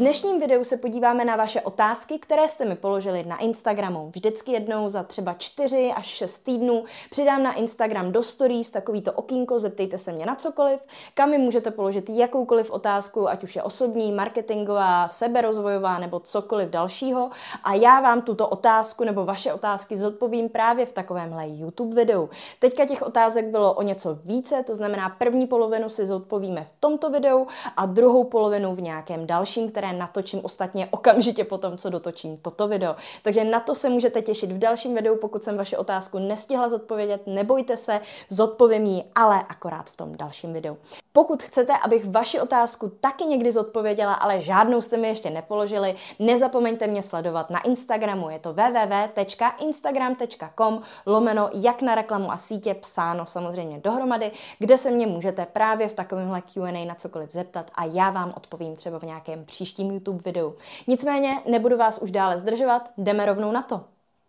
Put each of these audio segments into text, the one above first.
dnešním videu se podíváme na vaše otázky, které jste mi položili na Instagramu. Vždycky jednou za třeba 4 až 6 týdnů přidám na Instagram do stories takovýto okýnko, zeptejte se mě na cokoliv, kam mi můžete položit jakoukoliv otázku, ať už je osobní, marketingová, seberozvojová nebo cokoliv dalšího a já vám tuto otázku nebo vaše otázky zodpovím právě v takovémhle YouTube videu. Teďka těch otázek bylo o něco více, to znamená první polovinu si zodpovíme v tomto videu a druhou polovinu v nějakém dalším, které natočím ostatně okamžitě po tom, co dotočím toto video. Takže na to se můžete těšit v dalším videu, pokud jsem vaši otázku nestihla zodpovědět, nebojte se, zodpovím ji, ale akorát v tom dalším videu. Pokud chcete, abych vaši otázku taky někdy zodpověděla, ale žádnou jste mi ještě nepoložili, nezapomeňte mě sledovat na Instagramu. Je to www.instagram.com lomeno jak na reklamu a sítě psáno samozřejmě dohromady, kde se mě můžete právě v takovémhle Q&A na cokoliv zeptat a já vám odpovím třeba v nějakém příštím příštím YouTube videu. Nicméně nebudu vás už dále zdržovat, jdeme rovnou na to.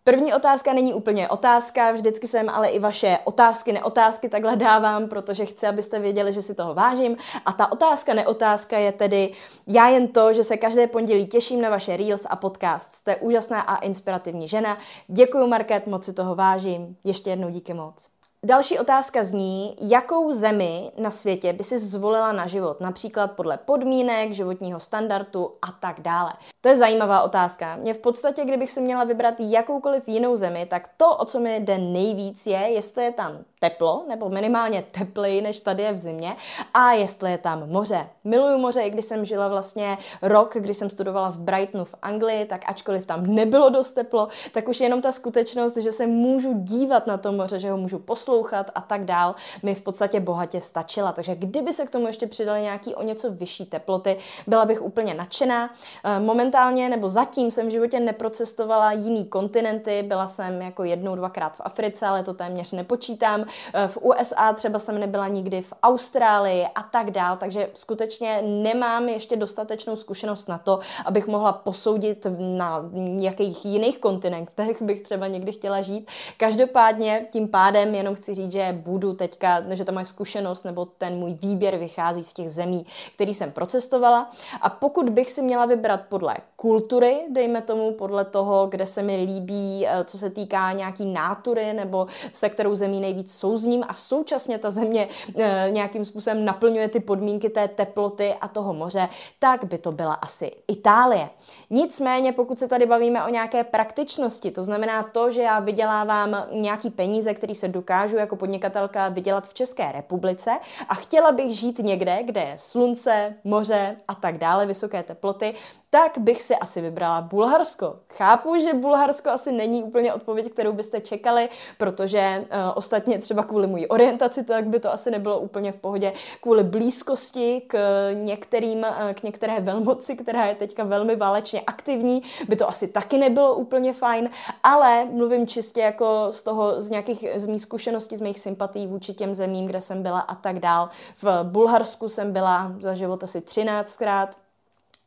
První otázka není úplně otázka, vždycky jsem ale i vaše otázky, neotázky takhle dávám, protože chci, abyste věděli, že si toho vážím. A ta otázka, neotázka je tedy já jen to, že se každé pondělí těším na vaše Reels a podcast. Jste úžasná a inspirativní žena. Děkuji, Market, moc si toho vážím. Ještě jednou díky moc. Další otázka zní, jakou zemi na světě by si zvolila na život, například podle podmínek, životního standardu a tak dále. To je zajímavá otázka. Mě v podstatě, kdybych si měla vybrat jakoukoliv jinou zemi, tak to, o co mi jde nejvíc, je, jestli je tam teplo, nebo minimálně teplej, než tady je v zimě, a jestli je tam moře. Miluju moře, i když jsem žila vlastně rok, když jsem studovala v Brightonu v Anglii, tak ačkoliv tam nebylo dost teplo, tak už jenom ta skutečnost, že se můžu dívat na to moře, že ho můžu poslouchat a tak dál, mi v podstatě bohatě stačila. Takže kdyby se k tomu ještě přidali nějaký o něco vyšší teploty, byla bych úplně nadšená. Eh, momentálně nebo zatím jsem v životě neprocestovala jiný kontinenty, byla jsem jako jednou, dvakrát v Africe, ale to téměř nepočítám. Eh, v USA třeba jsem nebyla nikdy, v Austrálii a tak dál, takže skutečně nemám ještě dostatečnou zkušenost na to, abych mohla posoudit na nějakých jiných kontinentech bych třeba někdy chtěla žít. Každopádně tím pádem jenom chci říct, že budu teďka, že ta moje zkušenost nebo ten můj výběr vychází z těch zemí, který jsem procestovala. A pokud bych si měla vybrat podle kultury, dejme tomu podle toho, kde se mi líbí, eh, co se týká nějaký nátury nebo se kterou zemí nejvíc souzním a současně ta země e, nějakým způsobem naplňuje ty podmínky té teploty a toho moře, tak by to byla asi Itálie. Nicméně, pokud se tady bavíme o nějaké praktičnosti, to znamená to, že já vydělávám nějaký peníze, který se dokážu jako podnikatelka vydělat v České republice a chtěla bych žít někde, kde je slunce, moře a tak dále, vysoké teploty, tak bych si asi vybrala Bulharsko. Chápu, že Bulharsko asi není úplně odpověď, kterou byste čekali, protože uh, ostatně třeba kvůli mojí orientaci, tak by to asi nebylo úplně v pohodě. Kvůli blízkosti k některým, uh, k některé velmoci, která je teďka velmi válečně aktivní, by to asi taky nebylo úplně fajn, ale mluvím čistě jako z toho, z nějakých z mých zkušeností, z mých sympatí vůči těm zemím, kde jsem byla a tak dál. V Bulharsku jsem byla za život asi 13krát,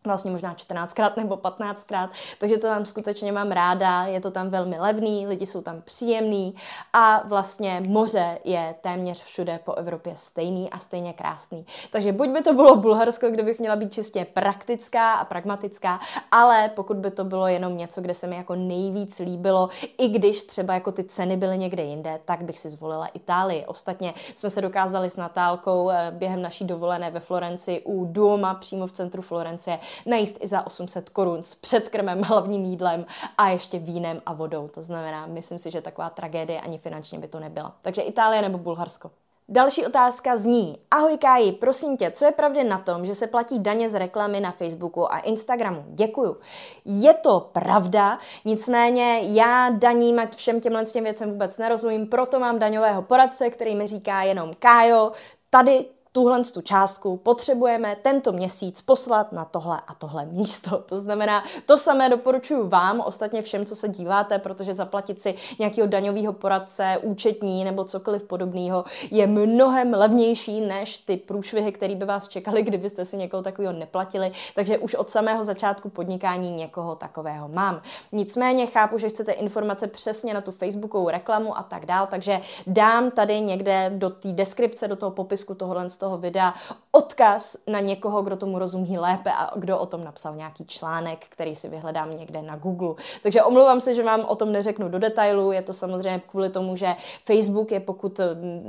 vlastně možná 14krát nebo 15krát, takže to tam skutečně mám ráda, je to tam velmi levný, lidi jsou tam příjemný a vlastně moře je téměř všude po Evropě stejný a stejně krásný. Takže buď by to bylo Bulharsko, kde bych měla být čistě praktická a pragmatická, ale pokud by to bylo jenom něco, kde se mi jako nejvíc líbilo, i když třeba jako ty ceny byly někde jinde, tak bych si zvolila Itálii. Ostatně jsme se dokázali s Natálkou eh, během naší dovolené ve Florenci u Duoma přímo v centru Florencie najíst i za 800 korun s předkrmem, hlavním jídlem a ještě vínem a vodou. To znamená, myslím si, že taková tragédie ani finančně by to nebyla. Takže Itálie nebo Bulharsko. Další otázka zní, ahoj Káji, prosím tě, co je pravdy na tom, že se platí daně z reklamy na Facebooku a Instagramu? Děkuju. Je to pravda, nicméně já daním a všem těmhle těm věcem vůbec nerozumím, proto mám daňového poradce, který mi říká jenom Kájo, tady tuhle tu částku potřebujeme tento měsíc poslat na tohle a tohle místo. To znamená, to samé doporučuji vám, ostatně všem, co se díváte, protože zaplatit si nějakého daňového poradce, účetní nebo cokoliv podobného je mnohem levnější než ty průšvihy, které by vás čekaly, kdybyste si někoho takového neplatili. Takže už od samého začátku podnikání někoho takového mám. Nicméně chápu, že chcete informace přesně na tu Facebookovou reklamu a tak dál, takže dám tady někde do té deskripce, do toho popisku tohohle z toho videa odkaz na někoho, kdo tomu rozumí lépe a kdo o tom napsal nějaký článek, který si vyhledám někde na Google. Takže omlouvám se, že vám o tom neřeknu do detailu, je to samozřejmě kvůli tomu, že Facebook je, pokud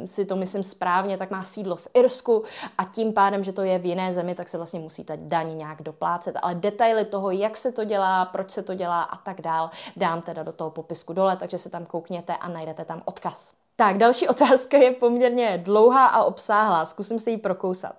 si to myslím správně, tak má sídlo v Irsku a tím pádem, že to je v jiné zemi, tak se vlastně musí ta daň nějak doplácet. Ale detaily toho, jak se to dělá, proč se to dělá a tak dál, dám teda do toho popisku dole, takže se tam koukněte a najdete tam odkaz. Tak, další otázka je poměrně dlouhá a obsáhlá, zkusím se ji prokousat.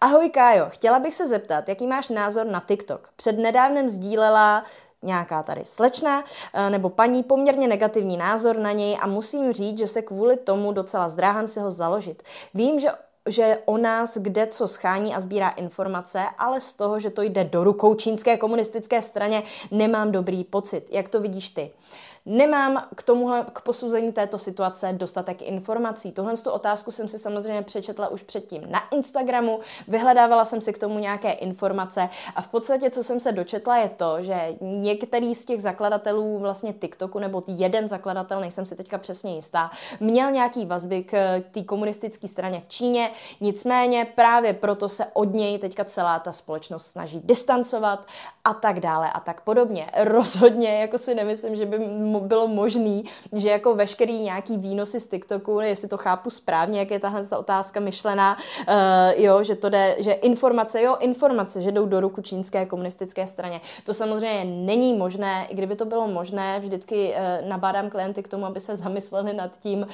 Ahoj Kájo, chtěla bych se zeptat, jaký máš názor na TikTok? Před nedávnem sdílela nějaká tady slečna eh, nebo paní poměrně negativní názor na něj a musím říct, že se kvůli tomu docela zdráhám si ho založit. Vím, že že o nás kde co schání a sbírá informace, ale z toho, že to jde do rukou čínské komunistické straně, nemám dobrý pocit. Jak to vidíš ty? Nemám k tomuhle, k posouzení této situace dostatek informací. Tohle tu otázku jsem si samozřejmě přečetla už předtím na Instagramu, vyhledávala jsem si k tomu nějaké informace a v podstatě, co jsem se dočetla, je to, že některý z těch zakladatelů vlastně TikToku, nebo jeden zakladatel, nejsem si teďka přesně jistá, měl nějaký vazby k té komunistické straně v Číně, nicméně právě proto se od něj teďka celá ta společnost snaží distancovat a tak dále a tak podobně. Rozhodně, jako si nemyslím, že by bylo možné, že jako veškerý nějaký výnosy z TikToku, jestli to chápu správně, jak je tahle ta otázka myšlená, uh, jo, že to jde, že informace, jo, informace, že jdou do ruku čínské komunistické straně. To samozřejmě není možné, i kdyby to bylo možné, vždycky uh, nabádám klienty k tomu, aby se zamysleli nad tím, uh,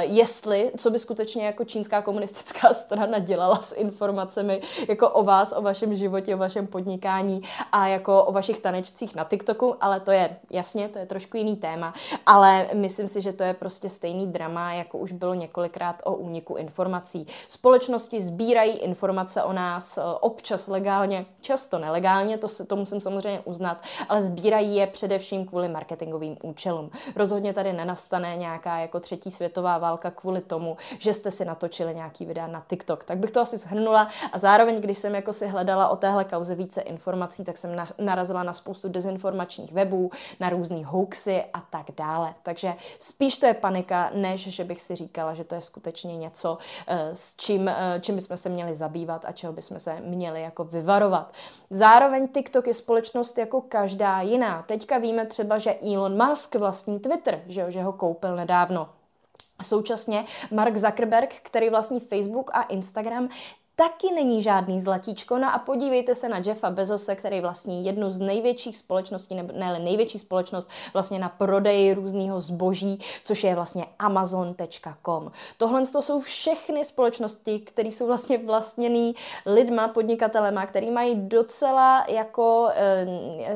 jestli, co by skutečně jako čínská komunistická strana dělala s informacemi jako o vás, o vašem životě, o vašem podnikání a jako o vašich tanečcích na TikToku, ale to je jasně, to je trošku jiný téma téma, ale myslím si, že to je prostě stejný drama, jako už bylo několikrát o úniku informací. Společnosti sbírají informace o nás eh, občas legálně, často nelegálně, to, to musím samozřejmě uznat, ale sbírají je především kvůli marketingovým účelům. Rozhodně tady nenastane nějaká jako třetí světová válka kvůli tomu, že jste si natočili nějaký videa na TikTok. Tak bych to asi shrnula a zároveň, když jsem jako si hledala o téhle kauze více informací, tak jsem narazila na spoustu dezinformačních webů, na různé hoaxy a tak dále. Takže spíš to je panika, než že bych si říkala, že to je skutečně něco, eh, s čím, eh, čím bychom se měli zabývat a čeho bychom se měli jako vyvarovat. Zároveň TikTok je společnost jako každá jiná. Teďka víme třeba, že Elon Musk vlastní Twitter, že, že ho koupil nedávno. Současně Mark Zuckerberg, který vlastní Facebook a Instagram, taky není žádný zlatíčko. No a podívejte se na Jeffa Bezose, který vlastní jednu z největších společností, nebo ne největší společnost vlastně na prodej různého zboží, což je vlastně Amazon.com. Tohle to jsou všechny společnosti, které jsou vlastně vlastněný lidma, podnikatelema, který mají docela jako, eh,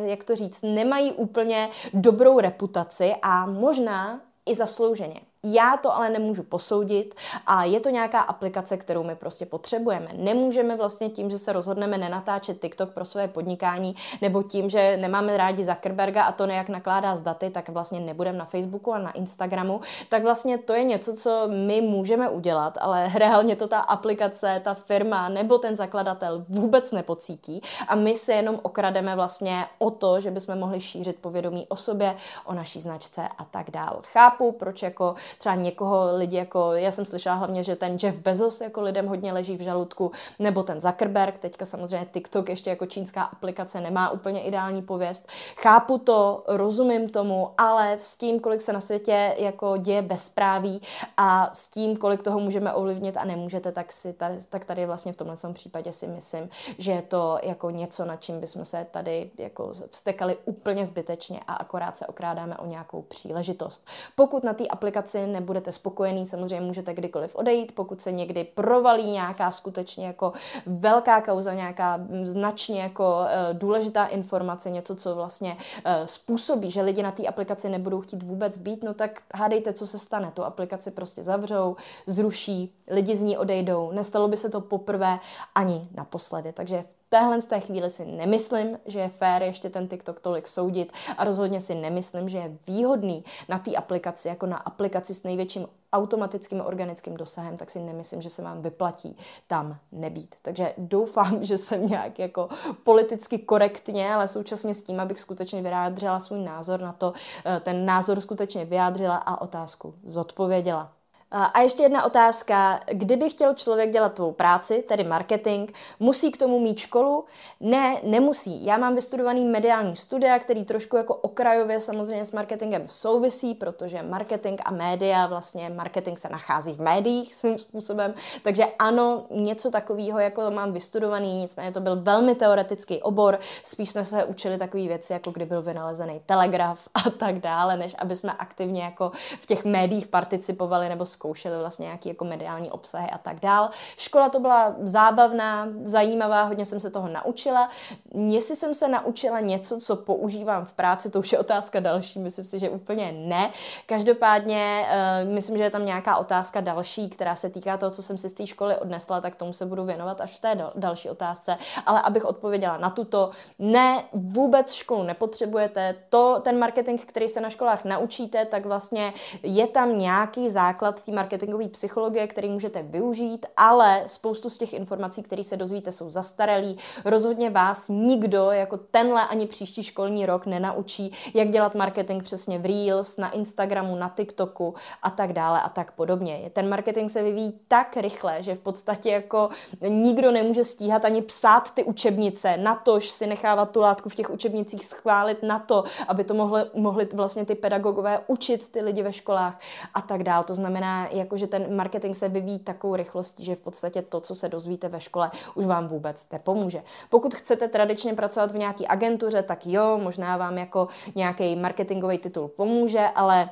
jak to říct, nemají úplně dobrou reputaci a možná i zaslouženě. Já to ale nemůžu posoudit a je to nějaká aplikace, kterou my prostě potřebujeme. Nemůžeme vlastně tím, že se rozhodneme nenatáčet TikTok pro své podnikání, nebo tím, že nemáme rádi Zuckerberga a to nejak nakládá z daty, tak vlastně nebudeme na Facebooku a na Instagramu, tak vlastně to je něco, co my můžeme udělat, ale reálně to ta aplikace, ta firma nebo ten zakladatel vůbec nepocítí a my se jenom okrademe vlastně o to, že bychom mohli šířit povědomí o sobě, o naší značce a tak dál. Chápu, proč jako třeba někoho lidi jako, já jsem slyšela hlavně, že ten Jeff Bezos jako lidem hodně leží v žaludku, nebo ten Zuckerberg, teďka samozřejmě TikTok ještě jako čínská aplikace nemá úplně ideální pověst. Chápu to, rozumím tomu, ale s tím, kolik se na světě jako děje bezpráví a s tím, kolik toho můžeme ovlivnit a nemůžete, tak, si tady, tak tady vlastně v tomhle případě si myslím, že je to jako něco, na čím bychom se tady jako vstekali úplně zbytečně a akorát se okrádáme o nějakou příležitost. Pokud na té aplikaci nebudete spokojený, samozřejmě můžete kdykoliv odejít, pokud se někdy provalí nějaká skutečně jako velká kauza, nějaká značně jako uh, důležitá informace, něco, co vlastně uh, způsobí, že lidi na té aplikaci nebudou chtít vůbec být, no tak hádejte, co se stane. Tu aplikaci prostě zavřou, zruší, lidi z ní odejdou. Nestalo by se to poprvé ani naposledy. Takže v téhle z té chvíli si nemyslím, že je fér ještě ten TikTok tolik soudit a rozhodně si nemyslím, že je výhodný na té aplikaci, jako na aplikaci s největším automatickým organickým dosahem, tak si nemyslím, že se vám vyplatí tam nebýt. Takže doufám, že jsem nějak jako politicky korektně, ale současně s tím, abych skutečně vyjádřila svůj názor na to, eh, ten názor skutečně vyjádřila a otázku zodpověděla. A ještě jedna otázka. Kdyby chtěl člověk dělat tvou práci, tedy marketing, musí k tomu mít školu? Ne, nemusí. Já mám vystudovaný mediální studia, který trošku jako okrajově samozřejmě s marketingem souvisí, protože marketing a média, vlastně marketing se nachází v médiích svým způsobem, takže ano, něco takového jako mám vystudovaný, nicméně to byl velmi teoretický obor, spíš jsme se učili takové věci, jako kdy byl vynalezený telegraf a tak dále, než aby jsme aktivně jako v těch médiích participovali nebo zkoušeli vlastně nějaký jako mediální obsahy a tak dál. Škola to byla zábavná, zajímavá, hodně jsem se toho naučila. Jestli jsem se naučila něco, co používám v práci, to už je otázka další, myslím si, že úplně ne. Každopádně uh, myslím, že je tam nějaká otázka další, která se týká toho, co jsem si z té školy odnesla, tak tomu se budu věnovat až v té dal- další otázce. Ale abych odpověděla na tuto, ne, vůbec školu nepotřebujete. To, ten marketing, který se na školách naučíte, tak vlastně je tam nějaký základ té marketingové psychologie, který můžete využít, ale spoustu z těch informací, které se dozvíte, jsou zastaralý. Rozhodně vás nikdo, jako tenhle ani příští školní rok, nenaučí, jak dělat marketing přesně v Reels, na Instagramu, na TikToku a tak dále a tak podobně. Ten marketing se vyvíjí tak rychle, že v podstatě jako nikdo nemůže stíhat ani psát ty učebnice, na tož si nechávat tu látku v těch učebnicích schválit na to, aby to mohli, mohli vlastně ty pedagogové učit ty lidi ve školách a tak dále. To znamená, jakože ten marketing se vyvíjí takovou rychlostí, že v podstatě to, co se dozvíte ve škole, už vám vůbec nepomůže. Pokud chcete tradičně pracovat v nějaké agentuře, tak jo, možná vám jako nějaký marketingový titul pomůže, ale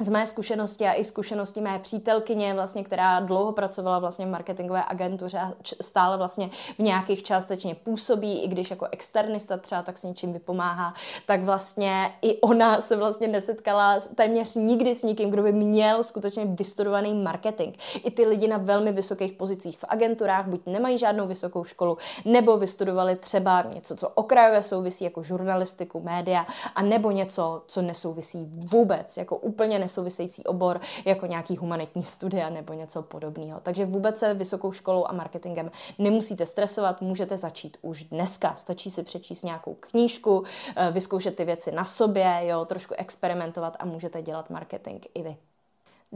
z mé zkušenosti a i zkušenosti mé přítelkyně, vlastně, která dlouho pracovala vlastně v marketingové agentuře a stále vlastně v nějakých částečně působí, i když jako externista třeba tak s něčím vypomáhá, tak vlastně i ona se vlastně nesetkala téměř nikdy s nikým, kdo by měl skutečně vystudovaný marketing. I ty lidi na velmi vysokých pozicích v agenturách buď nemají žádnou vysokou školu, nebo vystudovali třeba něco, co okrajově souvisí jako žurnalistiku, média, a nebo něco, co nesouvisí vůbec, jako úplně nesouvisející obor, jako nějaký humanitní studia nebo něco podobného. Takže vůbec se vysokou školou a marketingem nemusíte stresovat, můžete začít už dneska. Stačí si přečíst nějakou knížku, eh, vyzkoušet ty věci na sobě, jo, trošku experimentovat a můžete dělat marketing i vy.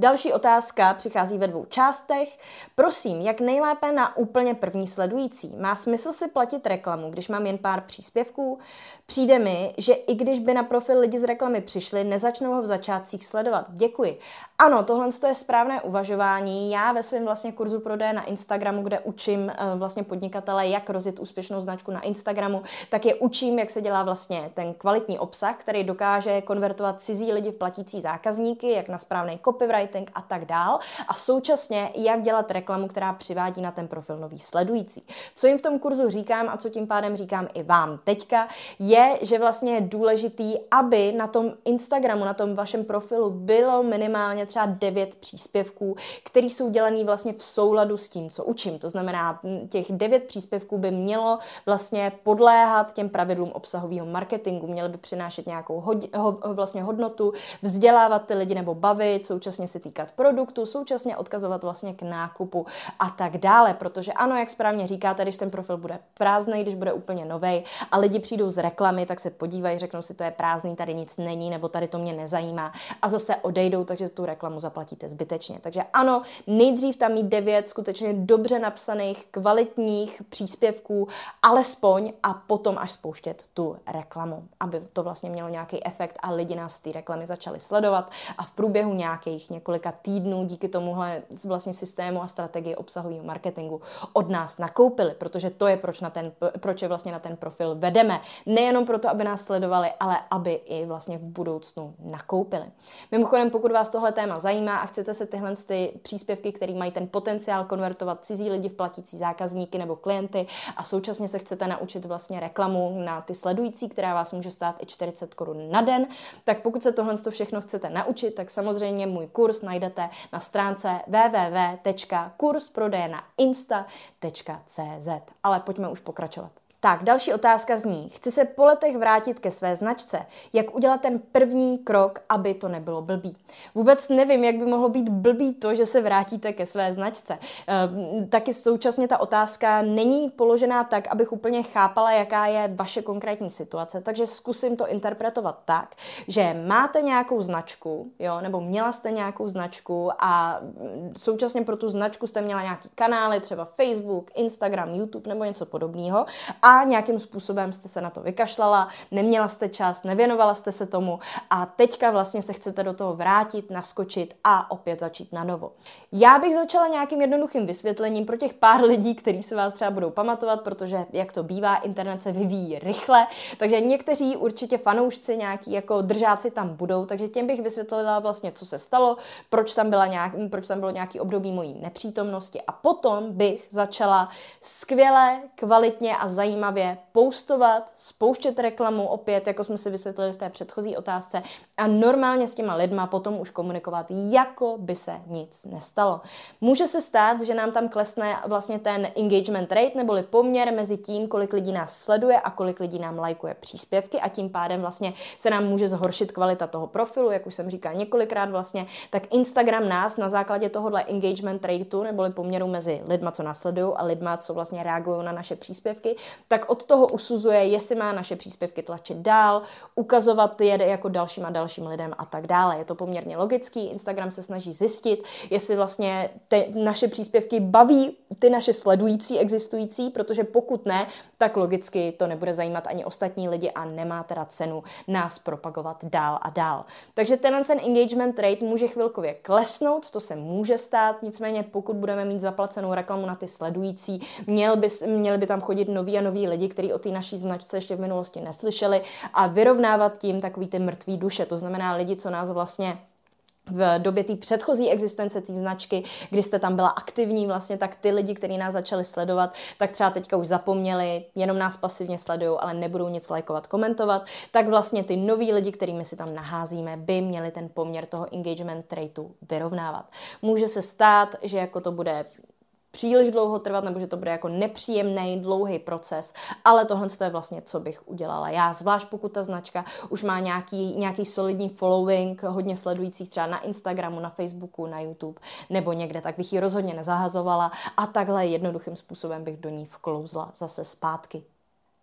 Další otázka přichází ve dvou částech. Prosím, jak nejlépe na úplně první sledující? Má smysl si platit reklamu, když mám jen pár příspěvků? Přijde mi, že i když by na profil lidi z reklamy přišli, nezačnou ho v začátcích sledovat. Děkuji. Ano, tohle je správné uvažování. Já ve svém vlastně kurzu prodeje na Instagramu, kde učím eh, vlastně podnikatele, jak rozjet úspěšnou značku na Instagramu, tak je učím, jak se dělá vlastně ten kvalitní obsah, který dokáže konvertovat cizí lidi v platící zákazníky, jak na správný copywriting a tak dál. A současně, jak dělat reklamu, která přivádí na ten profil nový sledující. Co jim v tom kurzu říkám a co tím pádem říkám i vám teďka, je, že vlastně je důležitý, aby na tom Instagramu, na tom vašem profilu bylo minimálně třeba devět příspěvků, které jsou dělaný vlastně v souladu s tím, co učím. To znamená, těch devět příspěvků by mělo vlastně podléhat těm pravidlům obsahového marketingu, měly by přinášet nějakou hod, ho, vlastně hodnotu, vzdělávat ty lidi nebo bavit, současně se týkat produktu, současně odkazovat vlastně k nákupu a tak dále, protože ano, jak správně říkáte, když ten profil bude prázdný, když bude úplně nový a lidi přijdou z reklamy, tak se podívají, řeknou si, to je prázdný, tady nic není, nebo tady to mě nezajímá a zase odejdou, takže tu reklamu zaplatíte zbytečně. Takže ano, nejdřív tam mít devět skutečně dobře napsaných, kvalitních příspěvků, alespoň a potom až spouštět tu reklamu, aby to vlastně mělo nějaký efekt a lidi nás z té reklamy začali sledovat a v průběhu nějakých několika týdnů díky tomuhle vlastně systému a strategii obsahového marketingu od nás nakoupili, protože to je proč, na ten, proč je vlastně na ten profil vedeme. Nejenom proto, aby nás sledovali, ale aby i vlastně v budoucnu nakoupili. Mimochodem, pokud vás tohle téma zajímá a chcete se tyhle ty příspěvky, které mají ten potenciál konvertovat cizí lidi v platící zákazníky nebo klienty a současně se chcete naučit vlastně reklamu na ty sledující, která vás může stát i 40 korun na den, tak pokud se tohle všechno chcete naučit, tak samozřejmě můj kurz najdete na stránce www.kursprodejnainsta.cz. Ale pojďme už pokračovat. Tak, další otázka zní, chci se po letech vrátit ke své značce. Jak udělat ten první krok, aby to nebylo blbý? Vůbec nevím, jak by mohlo být blbý to, že se vrátíte ke své značce. E, taky současně ta otázka není položená tak, abych úplně chápala, jaká je vaše konkrétní situace, takže zkusím to interpretovat tak, že máte nějakou značku, jo, nebo měla jste nějakou značku a současně pro tu značku jste měla nějaký kanály, třeba Facebook, Instagram, YouTube nebo něco podobného a nějakým způsobem jste se na to vykašlala, neměla jste čas, nevěnovala jste se tomu a teďka vlastně se chcete do toho vrátit, naskočit a opět začít na novo. Já bych začala nějakým jednoduchým vysvětlením pro těch pár lidí, kteří se vás třeba budou pamatovat, protože jak to bývá, internet se vyvíjí rychle, takže někteří určitě fanoušci nějaký jako držáci tam budou, takže těm bych vysvětlila vlastně, co se stalo, proč tam, byla nějak, proč tam bylo nějaký období mojí nepřítomnosti a potom bych začala skvěle, kvalitně a zajímavě zajímavě postovat, spouštět reklamu opět, jako jsme si vysvětlili v té předchozí otázce a normálně s těma lidma potom už komunikovat, jako by se nic nestalo. Může se stát, že nám tam klesne vlastně ten engagement rate, neboli poměr mezi tím, kolik lidí nás sleduje a kolik lidí nám lajkuje příspěvky a tím pádem vlastně se nám může zhoršit kvalita toho profilu, jak už jsem říkala několikrát vlastně, tak Instagram nás na základě tohohle engagement rateu, neboli poměru mezi lidma, co nasledují a lidma, co vlastně reagují na naše příspěvky, tak od toho usuzuje, jestli má naše příspěvky tlačit dál, ukazovat je jako dalším a dalším lidem a tak dále. Je to poměrně logický. Instagram se snaží zjistit, jestli vlastně te, naše příspěvky baví ty naše sledující existující, protože pokud ne, tak logicky to nebude zajímat ani ostatní lidi a nemá teda cenu nás propagovat dál a dál. Takže tenhle ten engagement rate může chvilkově klesnout, to se může stát, nicméně pokud budeme mít zaplacenou reklamu na ty sledující, měl by, měli by tam chodit noví a noví lidi, kteří o té naší značce ještě v minulosti neslyšeli a vyrovnávat tím takový ty mrtvý duše, to znamená lidi, co nás vlastně v době té předchozí existence té značky, kdy jste tam byla aktivní vlastně, tak ty lidi, kteří nás začali sledovat, tak třeba teďka už zapomněli, jenom nás pasivně sledují, ale nebudou nic lajkovat, komentovat, tak vlastně ty noví lidi, kterými si tam naházíme, by měli ten poměr toho engagement rateu vyrovnávat. Může se stát, že jako to bude příliš dlouho trvat, nebo že to bude jako nepříjemný, dlouhý proces, ale tohle je vlastně, co bych udělala já, zvlášť pokud ta značka už má nějaký, nějaký solidní following, hodně sledujících třeba na Instagramu, na Facebooku, na YouTube nebo někde, tak bych ji rozhodně nezahazovala a takhle jednoduchým způsobem bych do ní vklouzla zase zpátky.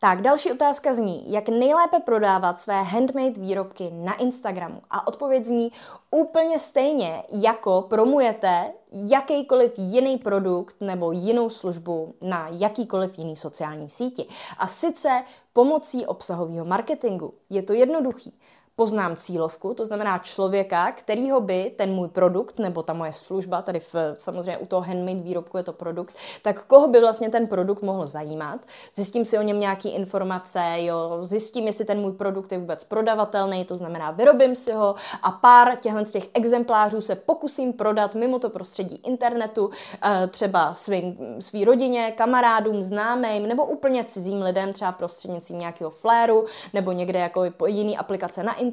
Tak, další otázka zní, jak nejlépe prodávat své handmade výrobky na Instagramu. A odpověď zní úplně stejně, jako promujete jakýkoliv jiný produkt nebo jinou službu na jakýkoliv jiný sociální síti. A sice pomocí obsahového marketingu. Je to jednoduchý poznám cílovku, to znamená člověka, kterýho by ten můj produkt nebo ta moje služba, tady v, samozřejmě u toho handmade výrobku je to produkt, tak koho by vlastně ten produkt mohl zajímat. Zjistím si o něm nějaké informace, jo, zjistím, jestli ten můj produkt je vůbec prodavatelný, to znamená vyrobím si ho a pár těchto z těch exemplářů se pokusím prodat mimo to prostředí internetu, eh, třeba svým, svý rodině, kamarádům, známým nebo úplně cizím lidem, třeba prostřednictvím nějakého fléru nebo někde jako jiný aplikace na internetu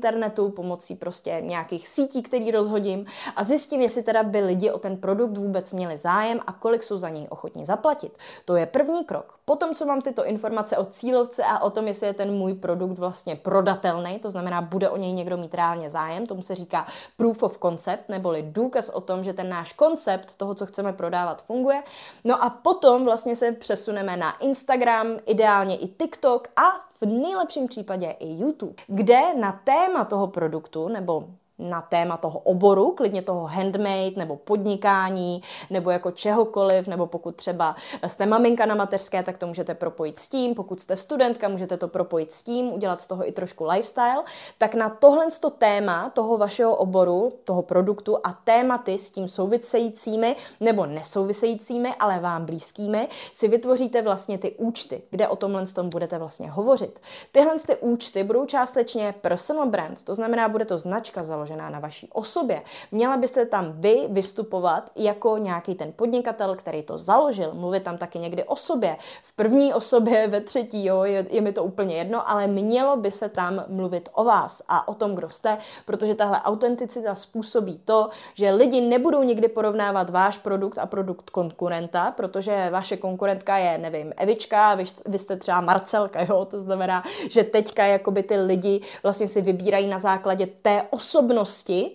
pomocí prostě nějakých sítí, který rozhodím a zjistím, jestli teda by lidi o ten produkt vůbec měli zájem a kolik jsou za něj ochotní zaplatit. To je první krok. Potom, co mám tyto informace o cílovce a o tom, jestli je ten můj produkt vlastně prodatelný, to znamená, bude o něj někdo mít reálně zájem, tomu se říká proof of concept, neboli důkaz o tom, že ten náš koncept toho, co chceme prodávat, funguje. No a potom vlastně se přesuneme na Instagram, ideálně i TikTok a v nejlepším případě i YouTube, kde na téma toho produktu nebo na téma toho oboru, klidně toho handmade nebo podnikání nebo jako čehokoliv, nebo pokud třeba jste maminka na mateřské, tak to můžete propojit s tím, pokud jste studentka, můžete to propojit s tím, udělat z toho i trošku lifestyle, tak na tohle to téma toho vašeho oboru, toho produktu a tématy s tím souvisejícími nebo nesouvisejícími, ale vám blízkými, si vytvoříte vlastně ty účty, kde o tomhle tom budete vlastně hovořit. Tyhle ty účty budou částečně personal brand, to znamená, bude to značka založená založená na vaší osobě. Měla byste tam vy vystupovat jako nějaký ten podnikatel, který to založil, mluvit tam taky někdy o sobě, v první osobě, ve třetí, jo, je, je mi to úplně jedno, ale mělo by se tam mluvit o vás a o tom, kdo jste, protože tahle autenticita způsobí to, že lidi nebudou nikdy porovnávat váš produkt a produkt konkurenta, protože vaše konkurentka je, nevím, Evička, vy, vy jste třeba Marcelka, jo, to znamená, že teďka jakoby ty lidi vlastně si vybírají na základě té osobnosti,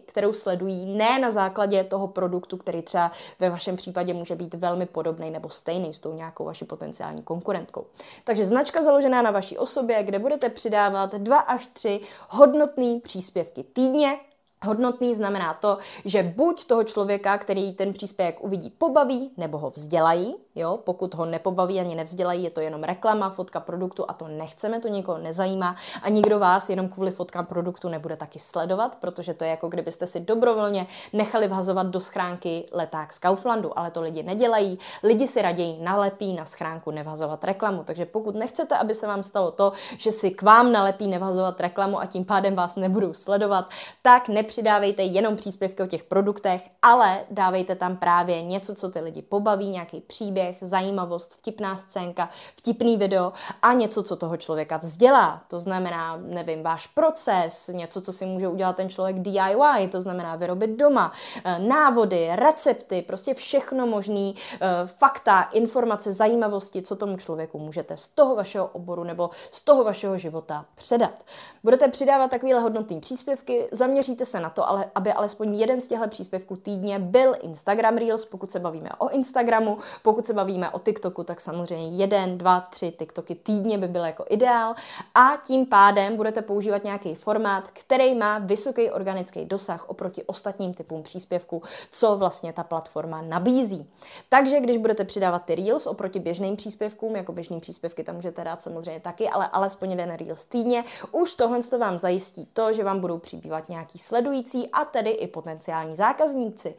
kterou sledují, ne na základě toho produktu, který třeba ve vašem případě může být velmi podobný nebo stejný s tou nějakou vaší potenciální konkurentkou. Takže značka založená na vaší osobě, kde budete přidávat dva až tři hodnotné příspěvky týdně, Hodnotný znamená to, že buď toho člověka, který ten příspěvek uvidí, pobaví nebo ho vzdělají, jo, pokud ho nepobaví ani nevzdělají, je to jenom reklama, fotka produktu a to nechceme, to nikoho nezajímá. A nikdo vás jenom kvůli fotkám produktu nebude taky sledovat, protože to je jako kdybyste si dobrovolně nechali vhazovat do schránky leták z Kauflandu, ale to lidi nedělají, lidi si raději nalepí na schránku nevhazovat reklamu, takže pokud nechcete, aby se vám stalo to, že si k vám nalepí nevhazovat reklamu a tím pádem vás nebudou sledovat, tak ne nepřidávejte jenom příspěvky o těch produktech, ale dávejte tam právě něco, co ty lidi pobaví, nějaký příběh, zajímavost, vtipná scénka, vtipný video a něco, co toho člověka vzdělá. To znamená, nevím, váš proces, něco, co si může udělat ten člověk DIY, to znamená vyrobit doma, eh, návody, recepty, prostě všechno možný, eh, fakta, informace, zajímavosti, co tomu člověku můžete z toho vašeho oboru nebo z toho vašeho života předat. Budete přidávat takovéhle hodnotné příspěvky, zaměříte se se na to, ale, aby alespoň jeden z těchto příspěvků týdně byl Instagram Reels, pokud se bavíme o Instagramu, pokud se bavíme o TikToku, tak samozřejmě jeden, dva, tři TikToky týdně by byl jako ideál a tím pádem budete používat nějaký formát, který má vysoký organický dosah oproti ostatním typům příspěvků, co vlastně ta platforma nabízí. Takže když budete přidávat ty Reels oproti běžným příspěvkům, jako běžný příspěvky tam můžete dát samozřejmě taky, ale alespoň jeden Reels týdně, už tohle to vám zajistí to, že vám budou přibývat nějaký sledující sledující a tedy i potenciální zákazníci.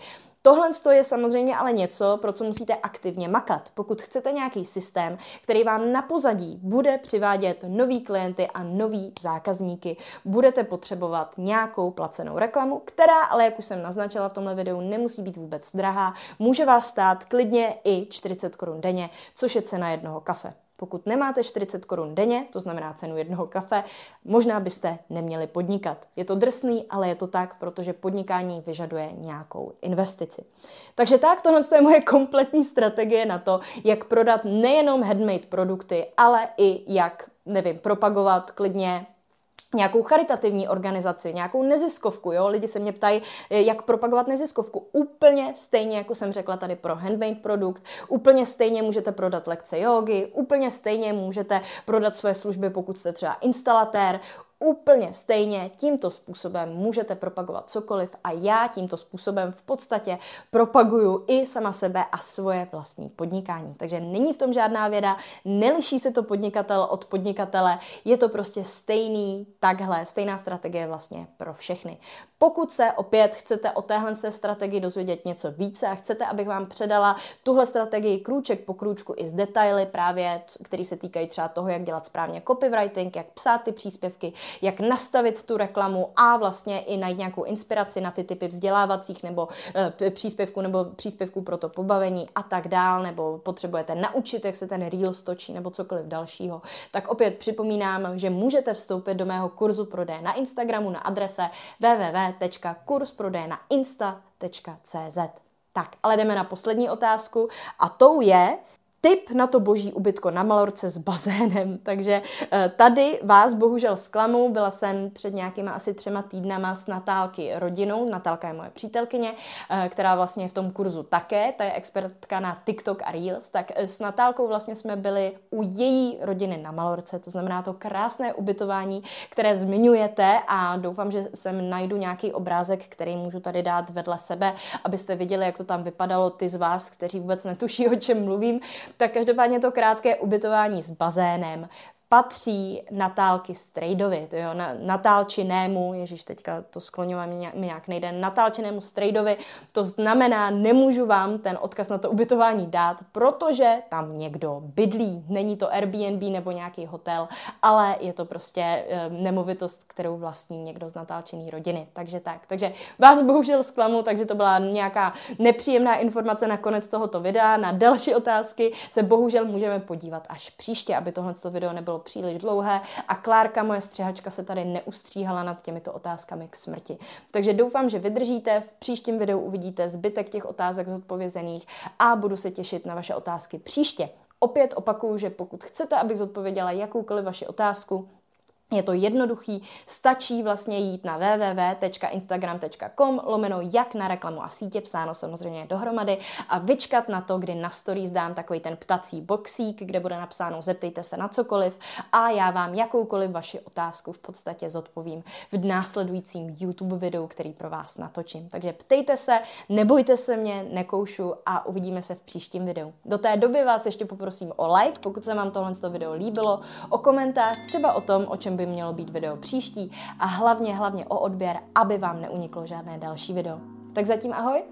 Tohle je samozřejmě ale něco, pro co musíte aktivně makat. Pokud chcete nějaký systém, který vám na pozadí bude přivádět nový klienty a nový zákazníky, budete potřebovat nějakou placenou reklamu, která ale, jak už jsem naznačila v tomhle videu, nemusí být vůbec drahá. Může vás stát klidně i 40 korun denně, což je cena jednoho kafe. Pokud nemáte 40 korun denně, to znamená cenu jednoho kafe, možná byste neměli podnikat. Je to drsný, ale je to tak, protože podnikání vyžaduje nějakou investici. Takže tak, tohle je moje kompletní strategie na to, jak prodat nejenom handmade produkty, ale i jak, nevím, propagovat klidně nějakou charitativní organizaci, nějakou neziskovku, jo? Lidi se mě ptají, jak propagovat neziskovku. Úplně stejně, jako jsem řekla tady pro handmade produkt, úplně stejně můžete prodat lekce jogy, úplně stejně můžete prodat své služby, pokud jste třeba instalatér, úplně stejně tímto způsobem můžete propagovat cokoliv a já tímto způsobem v podstatě propaguju i sama sebe a svoje vlastní podnikání. Takže není v tom žádná věda, neliší se to podnikatel od podnikatele, je to prostě stejný takhle, stejná strategie vlastně pro všechny. Pokud se opět chcete o téhle strategii dozvědět něco více a chcete, abych vám předala tuhle strategii krůček po krůčku i z detaily právě, který se týkají třeba toho, jak dělat správně copywriting, jak psát ty příspěvky, jak nastavit tu reklamu a vlastně i najít nějakou inspiraci na ty typy vzdělávacích nebo e, příspěvků nebo příspěvků pro to pobavení a tak dál, nebo potřebujete naučit, jak se ten reel stočí nebo cokoliv dalšího, tak opět připomínám, že můžete vstoupit do mého kurzu prodeje na Instagramu na adrese www.kursprodejnainsta.cz. Tak, ale jdeme na poslední otázku a tou je, tip na to boží ubytko na Malorce s bazénem. Takže eh, tady vás bohužel zklamu. Byla jsem před nějakýma asi třema týdnama s Natálky rodinou. Natálka je moje přítelkyně, eh, která vlastně je v tom kurzu také. Ta je expertka na TikTok a Reels. Tak eh, s Natálkou vlastně jsme byli u její rodiny na Malorce. To znamená to krásné ubytování, které zmiňujete a doufám, že sem najdu nějaký obrázek, který můžu tady dát vedle sebe, abyste viděli, jak to tam vypadalo ty z vás, kteří vůbec netuší, o čem mluvím tak každopádně to krátké ubytování s bazénem, patří Natálky Strejdovi, to jo, na, Natálčinému, ježíš, teďka to skloňování mi nějak nejde, Natálčinému Strejdovi, to znamená, nemůžu vám ten odkaz na to ubytování dát, protože tam někdo bydlí, není to Airbnb nebo nějaký hotel, ale je to prostě e, nemovitost, kterou vlastní někdo z natálčený rodiny, takže tak, takže vás bohužel zklamu, takže to byla nějaká nepříjemná informace na konec tohoto videa, na další otázky se bohužel můžeme podívat až příště, aby tohle video nebylo bylo příliš dlouhé a Klárka, moje střihačka, se tady neustříhala nad těmito otázkami k smrti. Takže doufám, že vydržíte, v příštím videu uvidíte zbytek těch otázek zodpovězených a budu se těšit na vaše otázky příště. Opět opakuju, že pokud chcete, abych zodpověděla jakoukoliv vaši otázku, je to jednoduchý, stačí vlastně jít na www.instagram.com lomeno jak na reklamu a sítě, psáno samozřejmě dohromady a vyčkat na to, kdy na stories dám takový ten ptací boxík, kde bude napsáno zeptejte se na cokoliv a já vám jakoukoliv vaši otázku v podstatě zodpovím v následujícím YouTube videu, který pro vás natočím. Takže ptejte se, nebojte se mě, nekoušu a uvidíme se v příštím videu. Do té doby vás ještě poprosím o like, pokud se vám tohle video líbilo, o komentář třeba o tom, o čem by mělo být video příští a hlavně, hlavně o odběr, aby vám neuniklo žádné další video. Tak zatím ahoj!